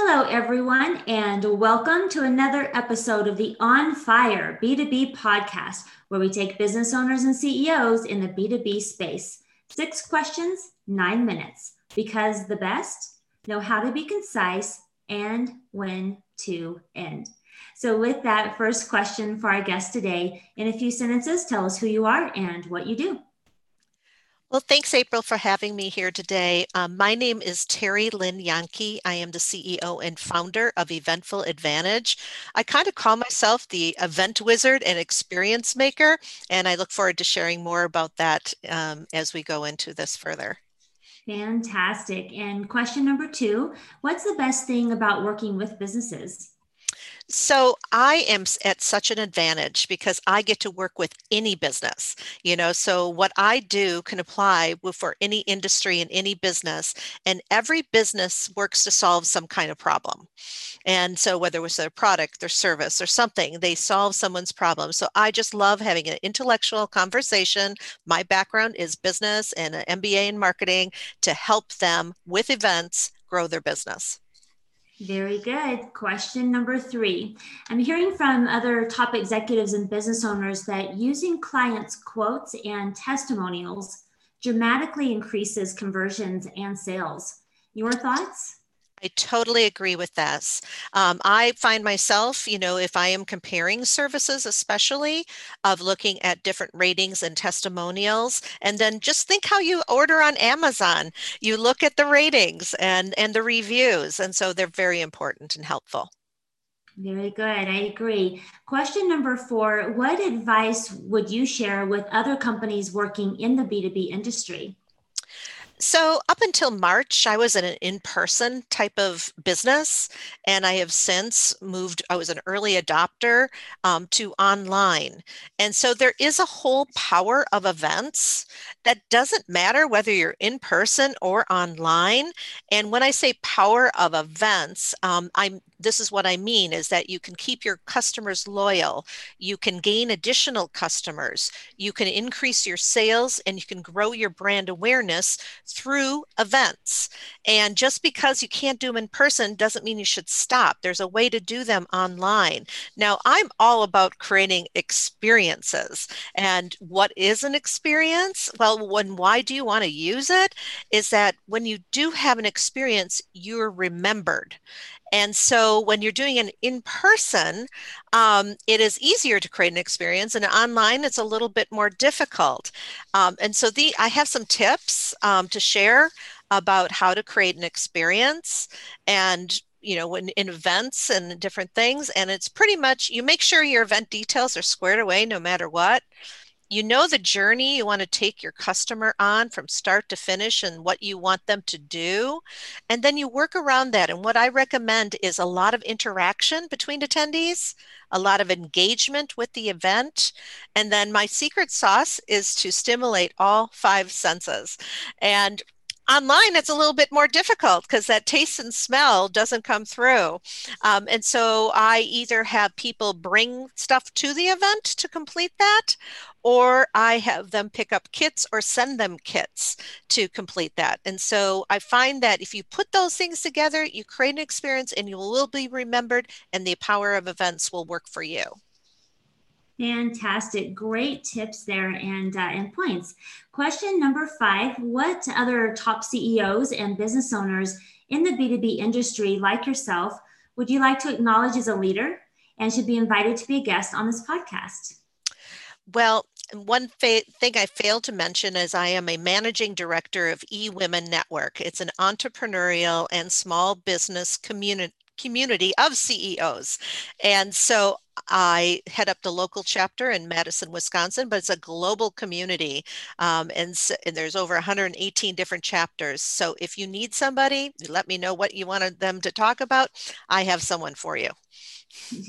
Hello, everyone, and welcome to another episode of the On Fire B2B podcast, where we take business owners and CEOs in the B2B space. Six questions, nine minutes, because the best know how to be concise and when to end. So, with that first question for our guest today, in a few sentences, tell us who you are and what you do. Well, thanks, April, for having me here today. Um, my name is Terry Lynn Yankee. I am the CEO and founder of Eventful Advantage. I kind of call myself the event wizard and experience maker, and I look forward to sharing more about that um, as we go into this further. Fantastic. And question number two What's the best thing about working with businesses? So I am at such an advantage because I get to work with any business, you know. So what I do can apply for any industry and any business, and every business works to solve some kind of problem. And so whether it was their product, their service, or something, they solve someone's problem. So I just love having an intellectual conversation. My background is business and an MBA in marketing to help them with events grow their business. Very good. Question number three. I'm hearing from other top executives and business owners that using clients' quotes and testimonials dramatically increases conversions and sales. Your thoughts? I totally agree with this. Um, I find myself, you know, if I am comparing services, especially of looking at different ratings and testimonials, and then just think how you order on Amazon. You look at the ratings and and the reviews, and so they're very important and helpful. Very good. I agree. Question number four What advice would you share with other companies working in the B2B industry? So, up until March, I was in an in person type of business, and I have since moved. I was an early adopter um, to online. And so, there is a whole power of events that doesn't matter whether you're in person or online. And when I say power of events, um, I'm this is what I mean is that you can keep your customers loyal, you can gain additional customers, you can increase your sales, and you can grow your brand awareness through events. And just because you can't do them in person doesn't mean you should stop. There's a way to do them online. Now, I'm all about creating experiences. And what is an experience? Well, when why do you want to use it? Is that when you do have an experience, you're remembered. And so when you're doing an in person, um, it is easier to create an experience, and online it's a little bit more difficult. Um, and so the I have some tips um, to share about how to create an experience and you know when in events and different things and it's pretty much you make sure your event details are squared away no matter what you know the journey you want to take your customer on from start to finish and what you want them to do and then you work around that and what i recommend is a lot of interaction between attendees a lot of engagement with the event and then my secret sauce is to stimulate all five senses and online it's a little bit more difficult because that taste and smell doesn't come through um, and so i either have people bring stuff to the event to complete that or I have them pick up kits or send them kits to complete that. And so I find that if you put those things together, you create an experience and you will be remembered, and the power of events will work for you. Fantastic. Great tips there and, uh, and points. Question number five What other top CEOs and business owners in the B2B industry, like yourself, would you like to acknowledge as a leader and should be invited to be a guest on this podcast? Well, one fa- thing I failed to mention is I am a managing director of eWomen Network. It's an entrepreneurial and small business community community of CEOs. And so I head up the local chapter in Madison, Wisconsin, but it's a global community. Um, and, so, and, there's over 118 different chapters. So if you need somebody, let me know what you wanted them to talk about. I have someone for you.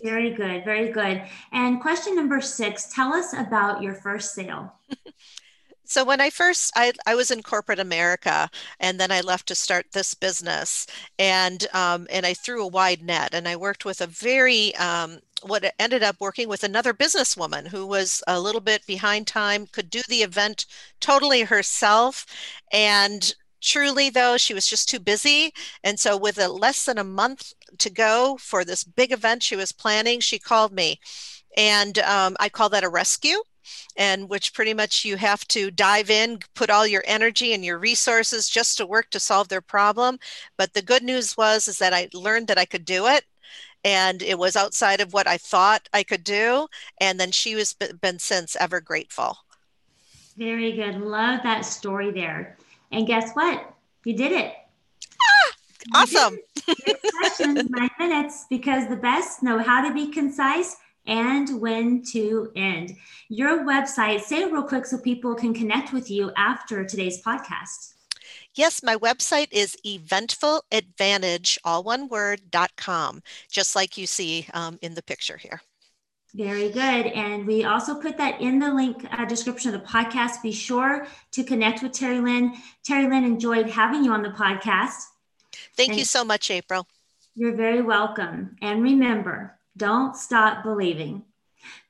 Very good. Very good. And question number six tell us about your first sale. So when I first I, I was in corporate America and then I left to start this business and um, and I threw a wide net and I worked with a very um, what ended up working with another businesswoman who was a little bit behind time could do the event totally herself and truly though she was just too busy and so with a less than a month to go for this big event she was planning she called me and um, i call that a rescue and which pretty much you have to dive in put all your energy and your resources just to work to solve their problem but the good news was is that i learned that i could do it and it was outside of what i thought i could do and then she has been since ever grateful very good love that story there and guess what? You did it. Ah, awesome. nine minutes, because the best know how to be concise and when to end. Your website, say it real quick so people can connect with you after today's podcast. Yes, my website is eventfuladvantage, all one word, dot com, just like you see um, in the picture here. Very good. And we also put that in the link uh, description of the podcast. Be sure to connect with Terry Lynn. Terry Lynn enjoyed having you on the podcast. Thank and you so much, April. You're very welcome. And remember, don't stop believing.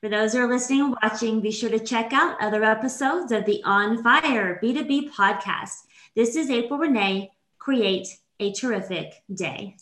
For those who are listening and watching, be sure to check out other episodes of the On Fire B2B podcast. This is April Renee. Create a terrific day.